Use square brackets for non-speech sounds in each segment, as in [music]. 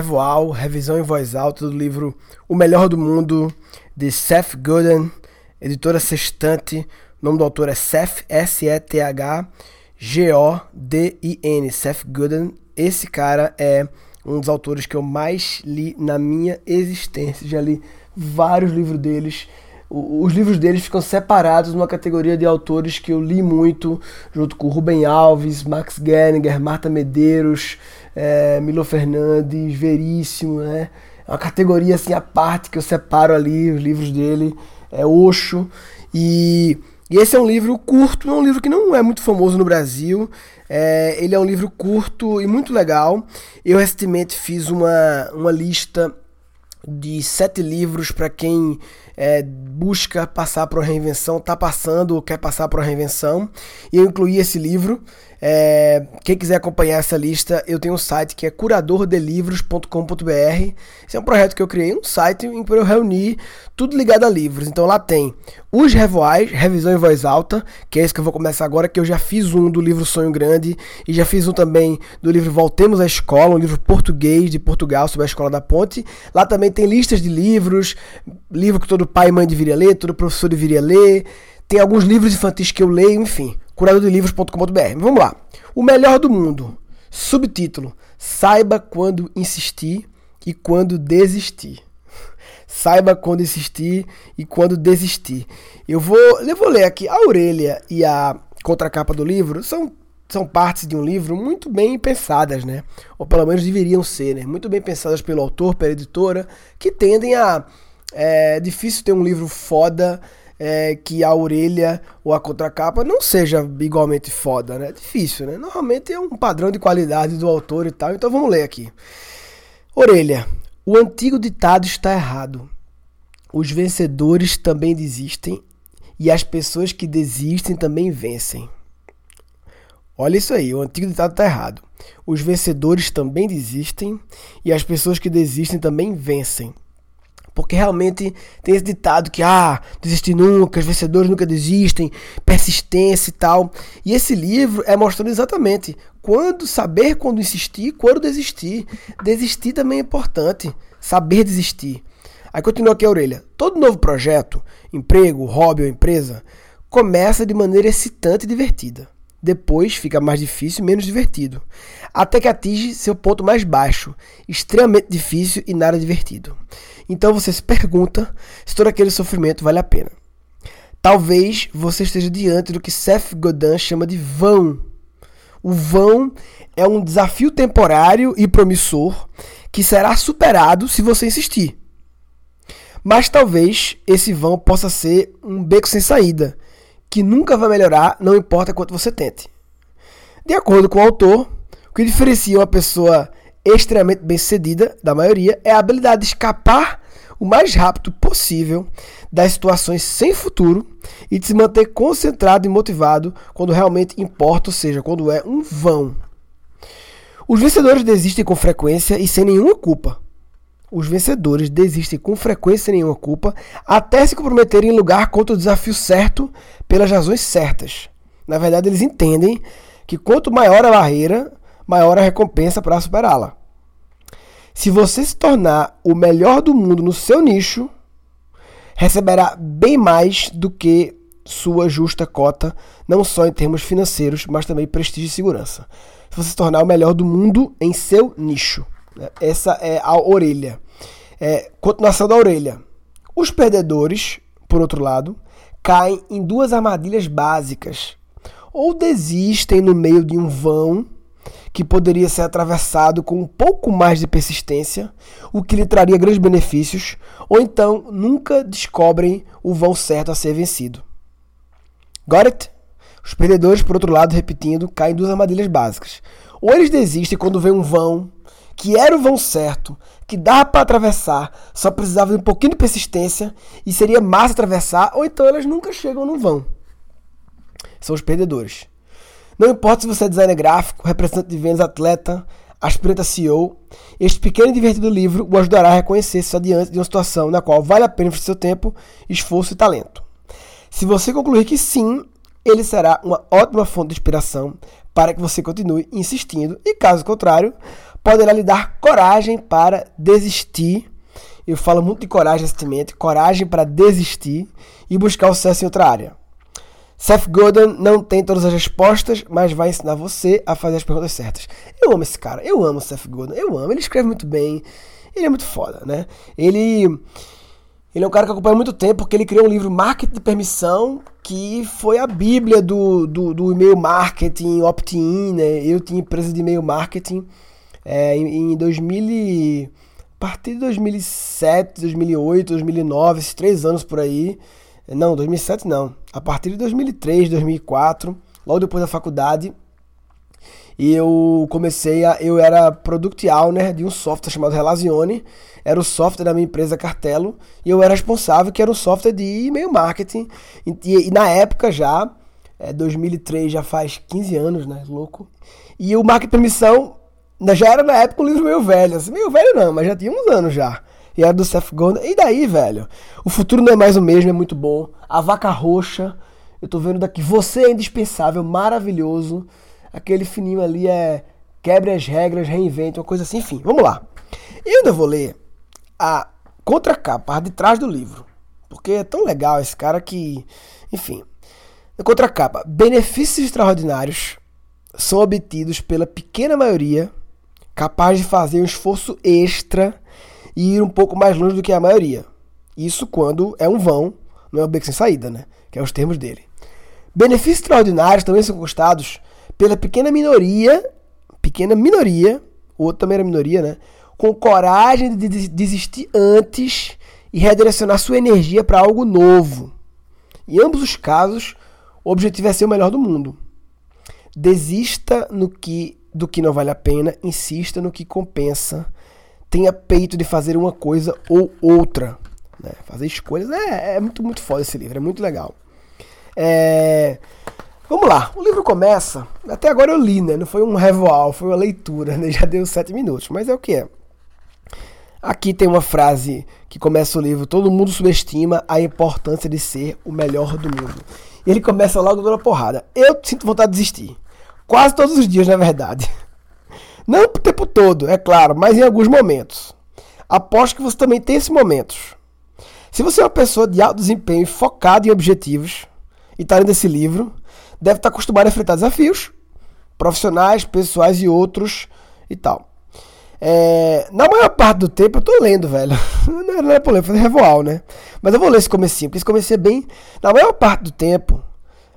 Revoal, revisão em voz alta do livro O Melhor do Mundo, de Seth Godin, editora Sextante. O nome do autor é Seth, S-E-T-H-G-O-D-I-N, Seth Godin. Esse cara é um dos autores que eu mais li na minha existência. Já li vários livros deles os livros deles ficam separados numa categoria de autores que eu li muito, junto com Rubem Alves, Max Geringer, Marta Medeiros, é, Milo Fernandes, Veríssimo, né? É uma categoria assim à parte que eu separo ali, os livros dele, é Oxo. E, e esse é um livro curto, é um livro que não é muito famoso no Brasil. É, ele é um livro curto e muito legal. Eu recentemente fiz uma, uma lista de sete livros para quem é, busca passar por uma reinvenção, está passando ou quer passar por uma reinvenção. E eu incluí esse livro. É, quem quiser acompanhar essa lista, eu tenho um site que é curadordelivros.com.br. Esse é um projeto que eu criei, um site em que eu reuni tudo ligado a livros. Então lá tem os revoais, revisão em voz alta, que é esse que eu vou começar agora, que eu já fiz um do livro Sonho Grande e já fiz um também do livro Voltemos à Escola, um livro português de Portugal sobre a Escola da Ponte. Lá também tem listas de livros, livro que todo pai e mãe deveria ler, todo professor deveria ler. Tem alguns livros infantis que eu leio, enfim curadordelivros.com.br. Vamos lá. O melhor do mundo. Subtítulo: Saiba quando insistir e quando desistir. Saiba quando insistir e quando desistir. Eu vou, eu vou ler aqui. A orelha e a contracapa do livro são, são partes de um livro muito bem pensadas, né? Ou pelo menos deveriam ser, né? Muito bem pensadas pelo autor, pela editora, que tendem a. É difícil ter um livro foda é, que a orelha ou a contracapa não seja igualmente foda, né? É difícil, né? Normalmente é um padrão de qualidade do autor e tal. Então vamos ler aqui. Orelha. O antigo ditado está errado. Os vencedores também desistem e as pessoas que desistem também vencem. Olha isso aí, o antigo ditado está errado. Os vencedores também desistem e as pessoas que desistem também vencem. Porque realmente tem esse ditado que, ah, desistir nunca, os vencedores nunca desistem, persistência e tal. E esse livro é mostrando exatamente quando saber quando insistir, quando desistir. Desistir também é importante, saber desistir. Aí continua aqui a orelha. Todo novo projeto, emprego, hobby ou empresa, começa de maneira excitante e divertida. Depois fica mais difícil e menos divertido, até que atinge seu ponto mais baixo, extremamente difícil e nada divertido. Então você se pergunta se todo aquele sofrimento vale a pena. Talvez você esteja diante do que Seth Godin chama de vão. O vão é um desafio temporário e promissor que será superado se você insistir. Mas talvez esse vão possa ser um beco sem saída, que nunca vai melhorar, não importa quanto você tente. De acordo com o autor, o que diferencia uma pessoa extremamente bem-sucedida da maioria é a habilidade de escapar o mais rápido possível das situações sem futuro e de se manter concentrado e motivado quando realmente importa, ou seja, quando é um vão. Os vencedores desistem com frequência e sem nenhuma culpa. Os vencedores desistem com frequência sem nenhuma culpa até se comprometerem em lugar contra o desafio certo pelas razões certas. Na verdade, eles entendem que quanto maior a barreira, maior a recompensa para superá-la. Se você se tornar o melhor do mundo no seu nicho, receberá bem mais do que sua justa cota, não só em termos financeiros, mas também prestígio e segurança. Se você se tornar o melhor do mundo em seu nicho. Essa é a orelha. É, continuação da orelha. Os perdedores, por outro lado, caem em duas armadilhas básicas. Ou desistem no meio de um vão que poderia ser atravessado com um pouco mais de persistência, o que lhe traria grandes benefícios, ou então nunca descobrem o vão certo a ser vencido. Got it? Os perdedores, por outro lado, repetindo, caem em duas armadilhas básicas. Ou eles desistem quando vem um vão que era o vão certo, que dava para atravessar, só precisava de um pouquinho de persistência e seria massa atravessar, ou então elas nunca chegam no vão. São os perdedores. Não importa se você é designer gráfico, representante de vendas, atleta, aspirante a CEO, este pequeno e divertido livro o ajudará a reconhecer-se diante de uma situação na qual vale a pena investir seu tempo, esforço e talento. Se você concluir que sim, ele será uma ótima fonte de inspiração para que você continue insistindo, e caso contrário, poderá lhe dar coragem para desistir. Eu falo muito de coragem recentemente, coragem para desistir e buscar o sucesso em outra área. Seth Godin não tem todas as respostas, mas vai ensinar você a fazer as perguntas certas. Eu amo esse cara, eu amo Seth Godin, eu amo. Ele escreve muito bem, ele é muito foda, né? Ele, ele é um cara que acompanha muito tempo porque ele criou um livro Marketing de Permissão que foi a bíblia do, do, do e-mail marketing, opt-in, né? Eu tinha empresa de e-mail marketing é, em, em 2000 a partir de 2007, 2008, 2009, esses três anos por aí. Não, 2007 não. A partir de 2003, 2004, logo depois da faculdade, eu comecei a. Eu era product owner de um software chamado Relazione. Era o software da minha empresa Cartelo. E eu era responsável, que era um software de e-mail marketing. E, e na época já, é, 2003 já faz 15 anos, né? Louco. E o marketing permissão já era na época um livro meio velho. Assim, meio velho não, mas já tinha uns anos já. E era do Seth Godin. E daí, velho? O futuro não é mais o mesmo, é muito bom. A vaca roxa. Eu tô vendo daqui. Você é indispensável, maravilhoso. Aquele fininho ali é quebre as regras, reinvente, uma coisa assim. Enfim, vamos lá. Eu ainda vou ler a contracapa, a de trás do livro. Porque é tão legal esse cara que. Enfim. A contracapa. Benefícios extraordinários são obtidos pela pequena maioria capaz de fazer um esforço extra e ir um pouco mais longe do que a maioria. Isso quando é um vão, não é um beco sem saída, né? Que é os termos dele. Benefícios extraordinários também são conquistados pela pequena minoria, pequena minoria, o outro também era minoria, né? Com coragem de desistir antes e redirecionar sua energia para algo novo. Em ambos os casos, o objetivo é ser o melhor do mundo. Desista no que do que não vale a pena, insista no que compensa. Tenha peito de fazer uma coisa ou outra. Né? Fazer escolhas é, é, muito, muito foda esse livro, é muito legal. É... Vamos lá, o livro começa. Até agora eu li, né? Não foi um revoal, foi uma leitura, né? [laughs] Já deu sete minutos, mas é o que é. Aqui tem uma frase que começa o livro: Todo mundo subestima a importância de ser o melhor do mundo. E ele começa logo dando uma porrada. Eu sinto vontade de desistir. Quase todos os dias, na verdade. Não o tempo todo, é claro, mas em alguns momentos. Aposto que você também tem esses momentos. Se você é uma pessoa de alto desempenho focada em objetivos, e está lendo esse livro, deve estar acostumado a enfrentar desafios profissionais, pessoais e outros e tal. É, na maior parte do tempo eu tô lendo, velho. [laughs] Não é problema fazer revoal, né? Mas eu vou ler esse comecinho, porque esse comecinho é bem. Na maior parte do tempo,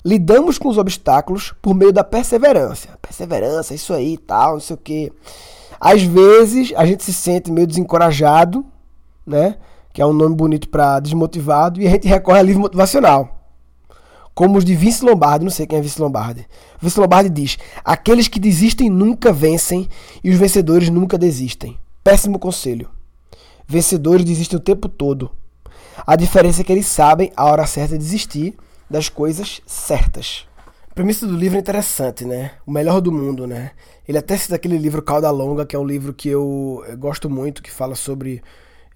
lidamos com os obstáculos por meio da perseverança. Perseverança, isso aí tal, não sei o quê. Às vezes a gente se sente meio desencorajado, né? Que é um nome bonito para desmotivado, e a gente recorre a livro motivacional. Como os de Vince Lombardi, não sei quem é Vince Lombardi. Vince Lombardi diz: Aqueles que desistem nunca vencem e os vencedores nunca desistem. Péssimo conselho. Vencedores desistem o tempo todo. A diferença é que eles sabem a hora certa de desistir das coisas certas. A premissa do livro é interessante, né? O melhor do mundo, né? Ele até cita aquele livro Cauda Longa, que é um livro que eu gosto muito, que fala sobre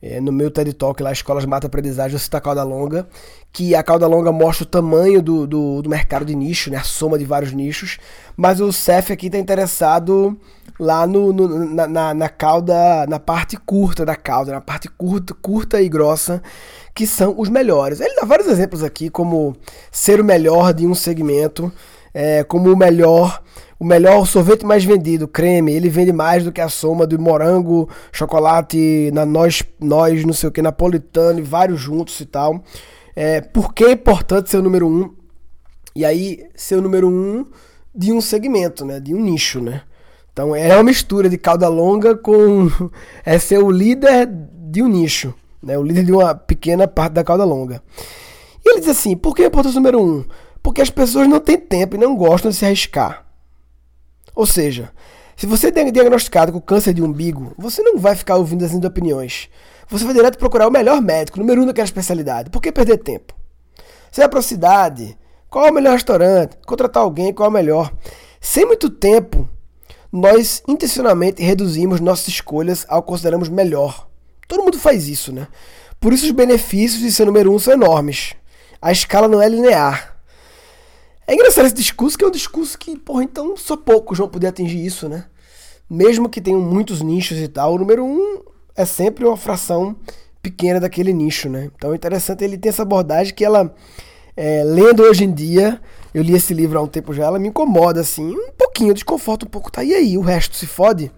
é, no meu TED Talk lá, Escolas Mata Aprendizagem, eu cito a cauda longa, que a cauda longa mostra o tamanho do, do, do, mercado de nicho, né, a soma de vários nichos, mas o CEF aqui está interessado lá no, no na, na, na, cauda, na parte curta da cauda, na parte curta, curta e grossa, que são os melhores. Ele dá vários exemplos aqui, como ser o melhor de um segmento, é, como o melhor o melhor sorvete mais vendido, creme, ele vende mais do que a soma do morango, chocolate, na nós, nós não sei o que, napolitano e vários juntos e tal. É, por que é importante ser o número um? E aí, ser o número um de um segmento, né? De um nicho, né? Então é uma mistura de cauda longa com [laughs] é ser o líder de um nicho né, o líder de uma pequena parte da cauda longa. E ele diz assim: por que a importância número um? Porque as pessoas não têm tempo e não gostam de se arriscar. Ou seja, se você é diagnosticado com câncer de umbigo, você não vai ficar ouvindo as opiniões. Você vai direto procurar o melhor médico, número um daquela especialidade. Por que perder tempo? Você vai para a cidade, qual é o melhor restaurante? Contratar alguém, qual é o melhor? Sem muito tempo, nós intencionalmente reduzimos nossas escolhas ao consideramos melhor. Todo mundo faz isso, né? Por isso os benefícios de ser número um são enormes. A escala não é linear. É engraçado esse discurso, que é um discurso que, porra, então só poucos vão poder atingir isso, né? mesmo que tenham muitos nichos e tal, o número um é sempre uma fração pequena daquele nicho, né? Então é interessante ele ter essa abordagem que ela, é, lendo hoje em dia, eu li esse livro há um tempo já, ela me incomoda assim, um pouquinho, desconforto um pouco, tá? E aí, o resto se fode?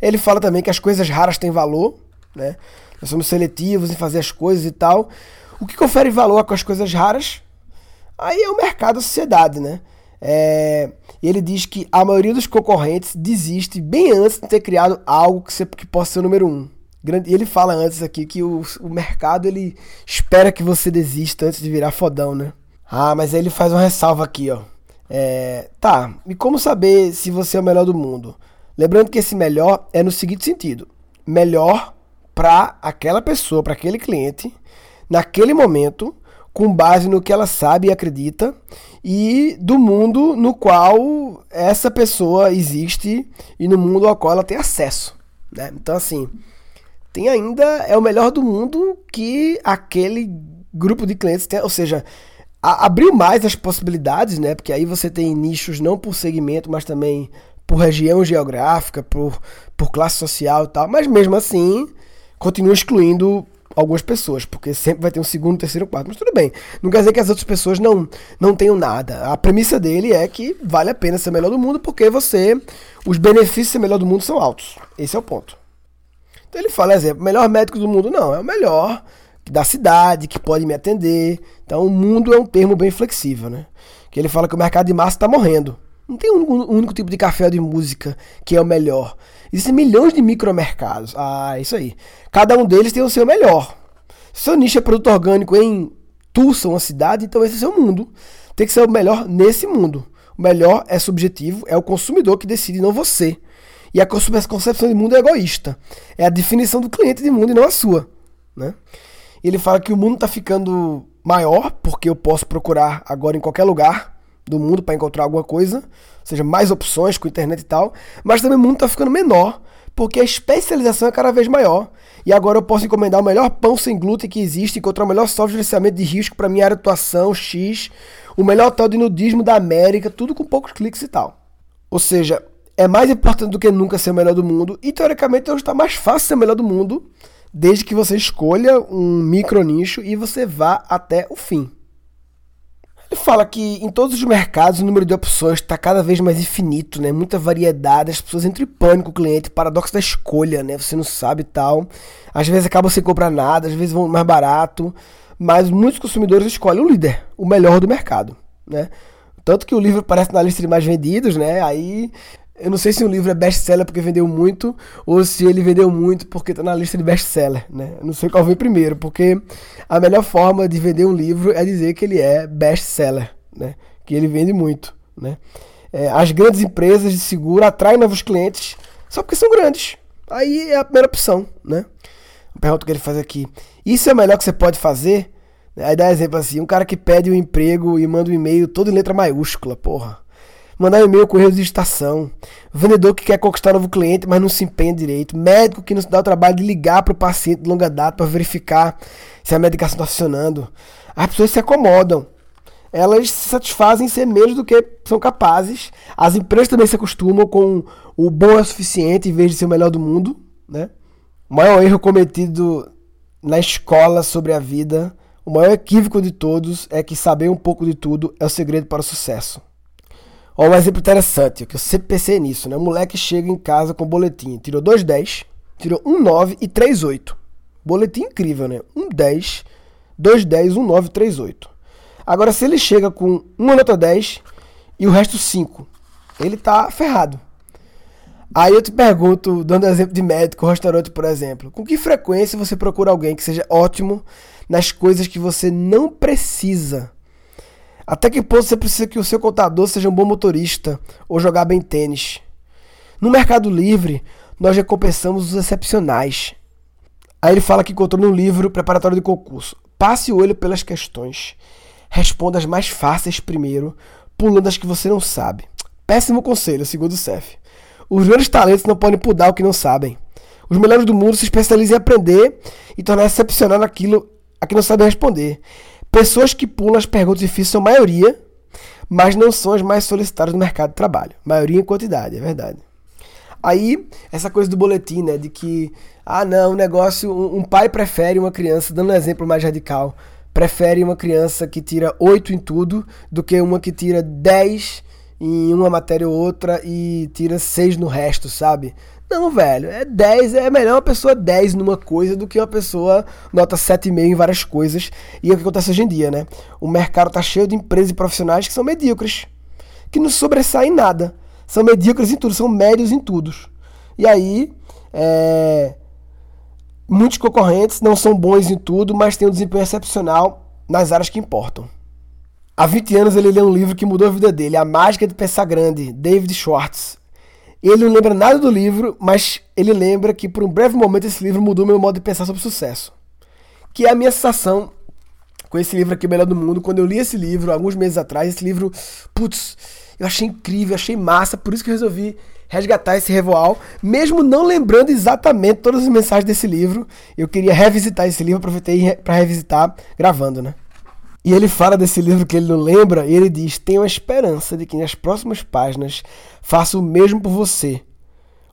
Ele fala também que as coisas raras têm valor, né? Nós somos seletivos em fazer as coisas e tal. O que confere valor com as coisas raras? Aí é o mercado, a sociedade, né? É, ele diz que a maioria dos concorrentes desiste bem antes de ter criado algo que, você, que possa ser o número um. E ele fala antes aqui que o, o mercado ele espera que você desista antes de virar fodão, né? Ah, mas aí ele faz uma ressalva aqui, ó. É, tá, e como saber se você é o melhor do mundo? Lembrando que esse melhor é no seguinte sentido: melhor para aquela pessoa, para aquele cliente, naquele momento, com base no que ela sabe e acredita e do mundo no qual essa pessoa existe e no mundo ao qual ela tem acesso. Né? Então, assim, tem ainda é o melhor do mundo que aquele grupo de clientes tem, ou seja, a, abriu mais as possibilidades, né? Porque aí você tem nichos não por segmento, mas também por região geográfica, por, por classe social e tal, mas mesmo assim continua excluindo algumas pessoas, porque sempre vai ter um segundo, terceiro, quarto, mas tudo bem. Não quer dizer que as outras pessoas não, não tenham nada. A premissa dele é que vale a pena ser melhor do mundo, porque você, os benefícios de ser melhor do mundo são altos. Esse é o ponto. Então ele fala, exemplo, melhor médico do mundo não, é o melhor da cidade, que pode me atender. Então o mundo é um termo bem flexível, né? Que ele fala que o mercado de massa está morrendo. Não tem um, um, único tipo de café ou de música que é o melhor. Existem milhões de micromercados. Ah, isso aí. Cada um deles tem o seu melhor. Se seu nicho é produto orgânico em Tulsa, uma cidade, então esse é o seu mundo. Tem que ser o melhor nesse mundo. O melhor é subjetivo, é o consumidor que decide, não você. E a concepção de mundo é egoísta. É a definição do cliente de mundo e não a sua. Né? Ele fala que o mundo está ficando maior, porque eu posso procurar agora em qualquer lugar do mundo para encontrar alguma coisa, ou seja, mais opções com internet e tal, mas também o mundo está ficando menor, porque a especialização é cada vez maior. E agora eu posso encomendar o melhor pão sem glúten que existe, encontrar o melhor software de gerenciamento de risco para minha área de atuação X, o melhor hotel de nudismo da América, tudo com poucos cliques e tal. Ou seja, é mais importante do que nunca ser o melhor do mundo, e teoricamente hoje está mais fácil ser o melhor do mundo, desde que você escolha um micro nicho e você vá até o fim. Ele fala que em todos os mercados o número de opções está cada vez mais infinito, né? Muita variedade, as pessoas entram em pânico, o cliente, paradoxo da escolha, né? Você não sabe tal. Às vezes acabam sem comprar nada, às vezes vão mais barato, mas muitos consumidores escolhem o líder, o melhor do mercado, né? Tanto que o livro aparece na lista de mais vendidos, né? Aí eu não sei se um livro é best-seller porque vendeu muito ou se ele vendeu muito porque está na lista de best-seller, né? Eu não sei qual vem primeiro, porque a melhor forma de vender um livro é dizer que ele é best-seller, né? Que ele vende muito, né? É, as grandes empresas de seguro atraem novos clientes só porque são grandes. Aí é a primeira opção, né? Pergunta que ele faz aqui. Isso é o melhor que você pode fazer? Aí dá exemplo assim, um cara que pede um emprego e manda um e-mail todo em letra maiúscula, porra mandar e-mail correio de estação, vendedor que quer conquistar novo cliente, mas não se empenha direito, médico que não se dá o trabalho de ligar para o paciente de longa data para verificar se a medicação está funcionando. As pessoas se acomodam. Elas se satisfazem em ser menos do que são capazes. As empresas também se acostumam com o bom é o suficiente em vez de ser o melhor do mundo. Né? O maior erro cometido na escola sobre a vida, o maior equívoco de todos é que saber um pouco de tudo é o segredo para o sucesso. Ó, um exemplo interessante, que eu sempre pensei nisso, né? O moleque chega em casa com boletim, tirou 2,10, tirou 1,9 e 3,8. Boletim incrível, né? 1,10, 2,10, 1,9 e 3,8. Agora, se ele chega com uma nota 10 e o resto 5, ele tá ferrado. Aí eu te pergunto, dando exemplo de médico, restaurante, por exemplo, com que frequência você procura alguém que seja ótimo nas coisas que você não precisa até que ponto você precisa que o seu contador seja um bom motorista ou jogar bem tênis? No Mercado Livre, nós recompensamos os excepcionais. Aí ele fala que encontrou no livro preparatório de concurso. Passe o olho pelas questões. Responda as mais fáceis primeiro, pulando as que você não sabe. Péssimo conselho, segundo o CEF. Os grandes talentos não podem pudar o que não sabem. Os melhores do mundo se especializam em aprender e tornar excepcional naquilo a que não sabem responder. Pessoas que pulam as perguntas difíceis são maioria, mas não são as mais solicitadas no mercado de trabalho. Maioria em quantidade, é verdade. Aí, essa coisa do boletim, né? De que, ah, não, o negócio. Um, um pai prefere uma criança, dando um exemplo mais radical, prefere uma criança que tira 8 em tudo do que uma que tira 10 em uma matéria ou outra e tira 6 no resto, sabe? Não, velho, é 10, é melhor uma pessoa 10 numa coisa do que uma pessoa nota 7,5 em várias coisas. E é o que acontece hoje em dia, né? O mercado tá cheio de empresas e profissionais que são medíocres, que não sobressaem em nada. São medíocres em tudo, são médios em tudo. E aí, é... muitos concorrentes não são bons em tudo, mas têm um desempenho excepcional nas áreas que importam. Há 20 anos ele leu um livro que mudou a vida dele, A Mágica de Pensar Grande, David Schwartz. Ele não lembra nada do livro, mas ele lembra que por um breve momento esse livro mudou meu modo de pensar sobre sucesso. Que é a minha sensação com esse livro aqui, Melhor do Mundo. Quando eu li esse livro, alguns meses atrás, esse livro, putz, eu achei incrível, achei massa, por isso que eu resolvi resgatar esse revoal, mesmo não lembrando exatamente todas as mensagens desse livro. Eu queria revisitar esse livro, aproveitei para revisitar gravando, né? E ele fala desse livro que ele não lembra, e ele diz: Tenho a esperança de que nas próximas páginas faça o mesmo por você.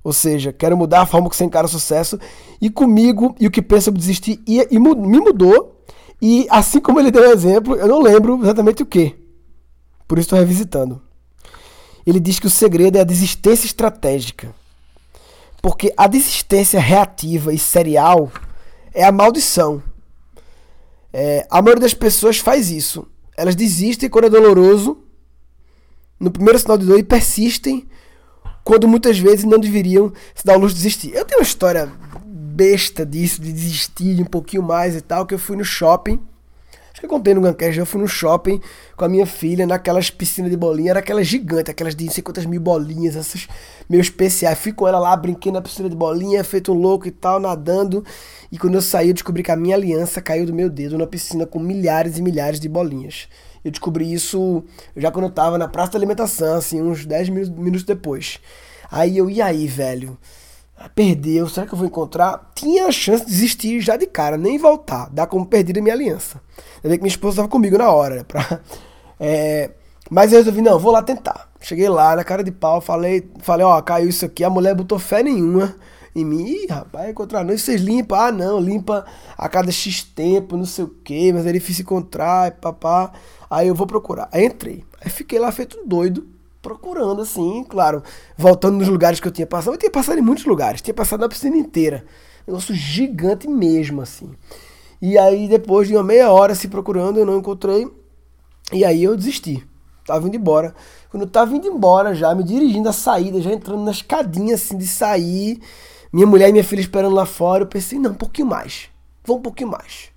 Ou seja, quero mudar a forma que você encara o sucesso, e comigo, e o que pensa desistir, e, e me mudou. E assim como ele deu um exemplo, eu não lembro exatamente o que. Por isso estou revisitando. Ele diz que o segredo é a desistência estratégica. Porque a desistência reativa e serial é a maldição é, a maioria das pessoas faz isso. Elas desistem quando é doloroso, no primeiro sinal de dor, e persistem quando muitas vezes não deveriam se dar o luxo de desistir. Eu tenho uma história besta disso, de desistir um pouquinho mais e tal, que eu fui no shopping. Acho que eu contei no Guncast, eu fui no shopping com a minha filha, naquelas piscinas de bolinha, era aquelas gigantes, aquelas de não sei quantas mil bolinhas, essas meio especiais. Fui com ela lá, brinquei na piscina de bolinha, feito um louco e tal, nadando. E quando eu saí, eu descobri que a minha aliança caiu do meu dedo na piscina com milhares e milhares de bolinhas. Eu descobri isso já quando eu tava na praça da alimentação, assim, uns 10 minutos depois. Aí eu, e aí, velho? Perdeu, será que eu vou encontrar? Tinha a chance de desistir já de cara, nem voltar, dar como perdida minha aliança. Eu que minha esposa estava comigo na hora, né, pra, [laughs] é, mas eu resolvi, não, vou lá tentar. Cheguei lá, na cara de pau, falei, falei, ó, caiu isso aqui, a mulher botou fé nenhuma em mim. Ih, rapaz, encontrar não. vocês limpam? Ah, não, limpa a cada X tempo, não sei o que, mas é difícil encontrar, papá. Aí eu vou procurar. Aí entrei. Aí fiquei lá feito doido, procurando assim, claro, voltando nos lugares que eu tinha passado. Eu tinha passado em muitos lugares, tinha passado na piscina inteira. Negócio gigante mesmo, assim. E aí, depois de uma meia hora se procurando, eu não encontrei. E aí eu desisti. Tava indo embora. Quando eu tava indo embora já, me dirigindo à saída, já entrando na escadinha assim de sair, minha mulher e minha filha esperando lá fora. Eu pensei, não, um pouquinho mais. Vou um pouquinho mais.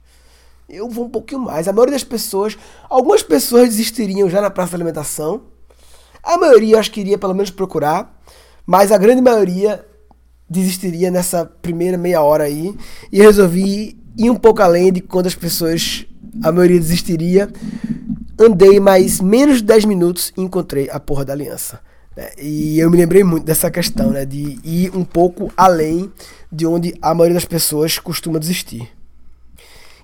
Eu vou um pouquinho mais. A maioria das pessoas, algumas pessoas desistiriam já na praça de alimentação. A maioria acho que iria pelo menos procurar. Mas a grande maioria desistiria nessa primeira meia hora aí. E resolvi ir um pouco além de quando as pessoas, a maioria desistiria. Andei mais menos de 10 minutos e encontrei a porra da aliança. Né? E eu me lembrei muito dessa questão, né? De ir um pouco além de onde a maioria das pessoas costuma desistir.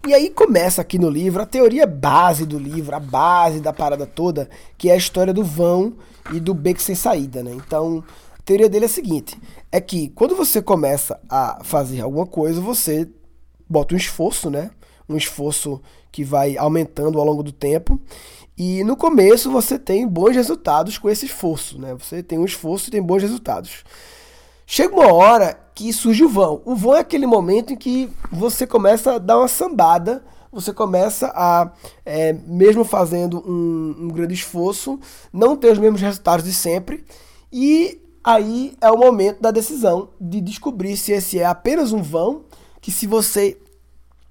E aí começa aqui no livro a teoria base do livro, a base da parada toda, que é a história do vão e do beco sem saída, né? Então, a teoria dele é a seguinte: é que quando você começa a fazer alguma coisa, você bota um esforço, né? Um esforço que vai aumentando ao longo do tempo. E no começo você tem bons resultados com esse esforço, né? Você tem um esforço e tem bons resultados. Chega uma hora que surge o vão. O vão é aquele momento em que você começa a dar uma sambada, você começa a, é, mesmo fazendo um, um grande esforço, não ter os mesmos resultados de sempre. E aí é o momento da decisão de descobrir se esse é apenas um vão, que se você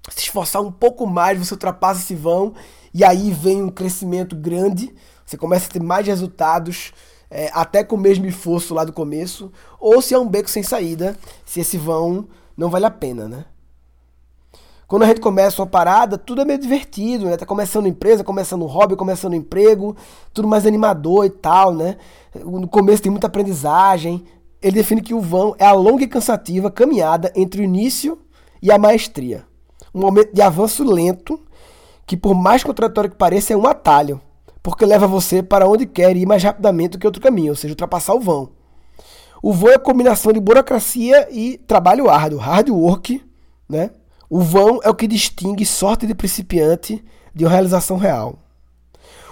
se esforçar um pouco mais, você ultrapassa esse vão e aí vem um crescimento grande, você começa a ter mais resultados, é, até com o mesmo esforço lá do começo, ou se é um beco sem saída, se esse vão não vale a pena, né? Quando a gente começa uma parada, tudo é meio divertido, né? Tá começando empresa, começando hobby, começando emprego, tudo mais animador e tal, né? No começo tem muita aprendizagem. Ele define que o vão é a longa e cansativa caminhada entre o início e a maestria. Um momento de avanço lento que por mais contraditório que pareça, é um atalho, porque leva você para onde quer ir mais rapidamente do que outro caminho, ou seja, ultrapassar o vão. O vão é a combinação de burocracia e trabalho árduo, hard work, né? O vão é o que distingue sorte de principiante de uma realização real.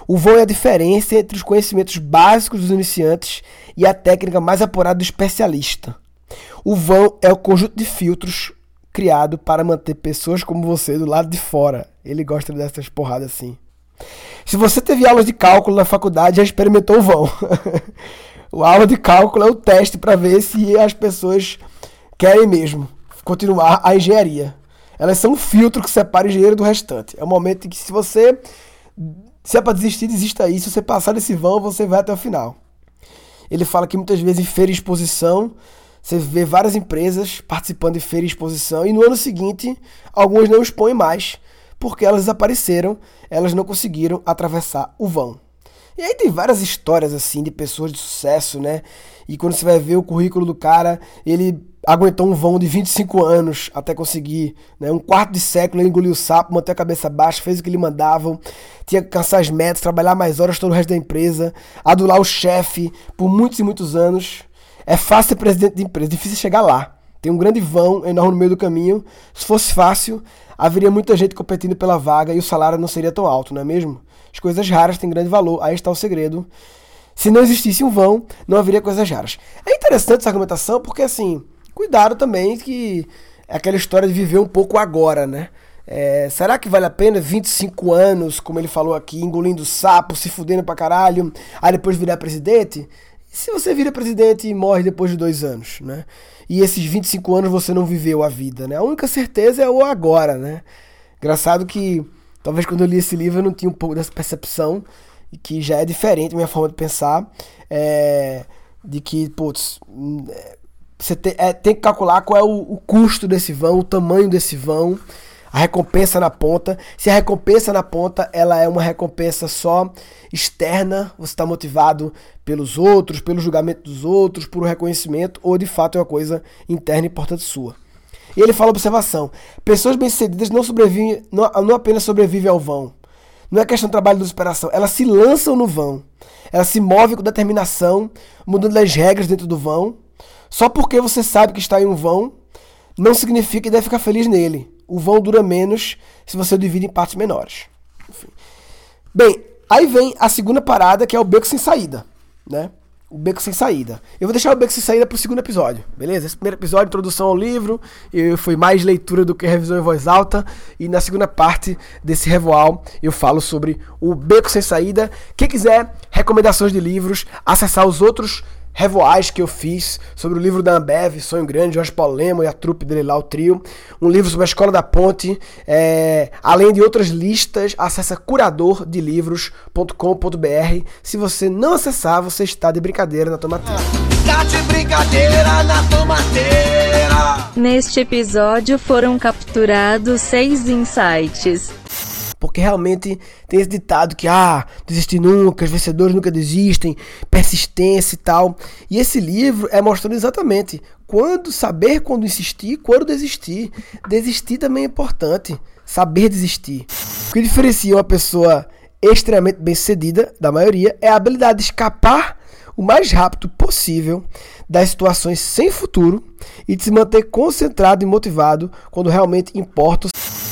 O vão é a diferença entre os conhecimentos básicos dos iniciantes e a técnica mais apurada do especialista. O vão é o conjunto de filtros criado para manter pessoas como você do lado de fora. Ele gosta dessas porradas assim. Se você teve aulas de cálculo na faculdade, já experimentou o vão. [laughs] a aula de cálculo é o teste para ver se as pessoas querem mesmo continuar a engenharia. Elas são um filtro que separa o engenheiro do restante. É o momento em que se você se é para desistir, desista aí. Se você passar desse vão, você vai até o final. Ele fala que muitas vezes em feira e exposição, você vê várias empresas participando de feira e exposição e no ano seguinte, algumas não expõem mais, porque elas desapareceram, elas não conseguiram atravessar o vão. E aí tem várias histórias assim de pessoas de sucesso, né? E quando você vai ver o currículo do cara, ele aguentou um vão de 25 anos até conseguir, né? Um quarto de século ele engoliu o sapo, manteve a cabeça baixa, fez o que lhe mandavam, tinha que cansar as metas, trabalhar mais horas todo o resto da empresa, adular o chefe por muitos e muitos anos. É fácil ser presidente de empresa, difícil chegar lá. Tem um grande vão enorme no meio do caminho. Se fosse fácil, haveria muita gente competindo pela vaga e o salário não seria tão alto, não é mesmo? As coisas raras têm grande valor, aí está o segredo. Se não existisse um vão, não haveria coisas raras. É interessante essa argumentação porque, assim, cuidado também que é aquela história de viver um pouco agora, né? É, será que vale a pena 25 anos, como ele falou aqui, engolindo sapo, se fudendo pra caralho, aí depois virar presidente? Se você vira presidente e morre depois de dois anos, né? E esses 25 anos você não viveu a vida, né? A única certeza é o agora, né? Engraçado que talvez quando eu li esse livro eu não tinha um pouco dessa percepção, que já é diferente minha forma de pensar, é, de que, putz, você te, é, tem que calcular qual é o, o, custo desse vão, o tamanho desse vão, a recompensa na ponta. Se a recompensa na ponta ela é uma recompensa só externa, você está motivado pelos outros, pelo julgamento dos outros, por um reconhecimento, ou de fato é uma coisa interna e importante sua. E ele fala observação: pessoas bem-sucedidas não não, não apenas sobrevivem ao vão. Não é questão de trabalho de superação, elas se lançam no vão. Elas se movem com determinação, mudando as regras dentro do vão só porque você sabe que está em um vão, não significa que deve ficar feliz nele. O vão dura menos se você divide em partes menores. Enfim. Bem, aí vem a segunda parada, que é o beco sem saída, né? O beco sem saída. Eu vou deixar o beco sem saída para o segundo episódio, beleza? Esse primeiro episódio, introdução ao livro, foi mais leitura do que revisão em voz alta. E na segunda parte desse revoal, eu falo sobre o beco sem saída. Quem quiser recomendações de livros, acessar os outros revoais que eu fiz sobre o livro da Ambev, Sonho Grande, Jorge Paulo Lemo e a trupe dele lá, o trio. Um livro sobre a Escola da Ponte, é, além de outras listas, acessa curadordelivros.com.br. Se você não acessar, você está de brincadeira na tomateira. Está de brincadeira na tomateira! Neste episódio foram capturados seis insights porque realmente tem esse ditado que, ah, desistir nunca, os vencedores nunca desistem, persistência e tal. E esse livro é mostrando exatamente quando saber quando insistir, quando desistir. Desistir também é importante, saber desistir. O que diferencia uma pessoa extremamente bem-sucedida da maioria é a habilidade de escapar o mais rápido possível das situações sem futuro e de se manter concentrado e motivado quando realmente importa.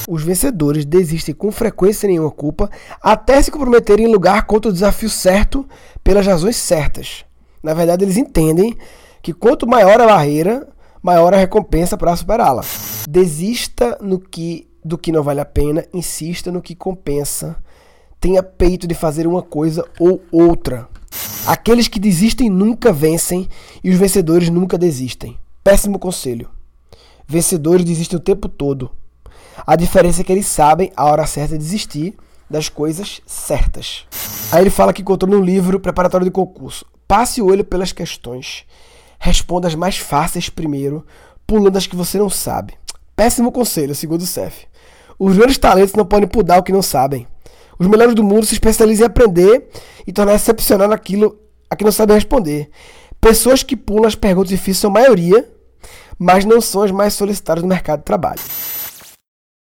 Os vencedores desistem com frequência nenhuma culpa até se comprometerem em lugar contra o desafio certo pelas razões certas. Na verdade, eles entendem que quanto maior a barreira, maior a recompensa para superá-la. Desista no que do que não vale a pena, insista no que compensa. Tenha peito de fazer uma coisa ou outra. Aqueles que desistem nunca vencem e os vencedores nunca desistem. Péssimo conselho. Vencedores desistem o tempo todo. A diferença é que eles sabem a hora certa de desistir das coisas certas. Aí ele fala que encontrou no livro preparatório de concurso. Passe o olho pelas questões. Responda as mais fáceis primeiro, pulando as que você não sabe. Péssimo conselho, segundo o CEF. Os grandes talentos não podem pudar o que não sabem. Os melhores do mundo se especializam em aprender e tornar excepcional naquilo a que não sabem responder. Pessoas que pulam as perguntas difíceis são a maioria, mas não são as mais solicitadas no mercado de trabalho.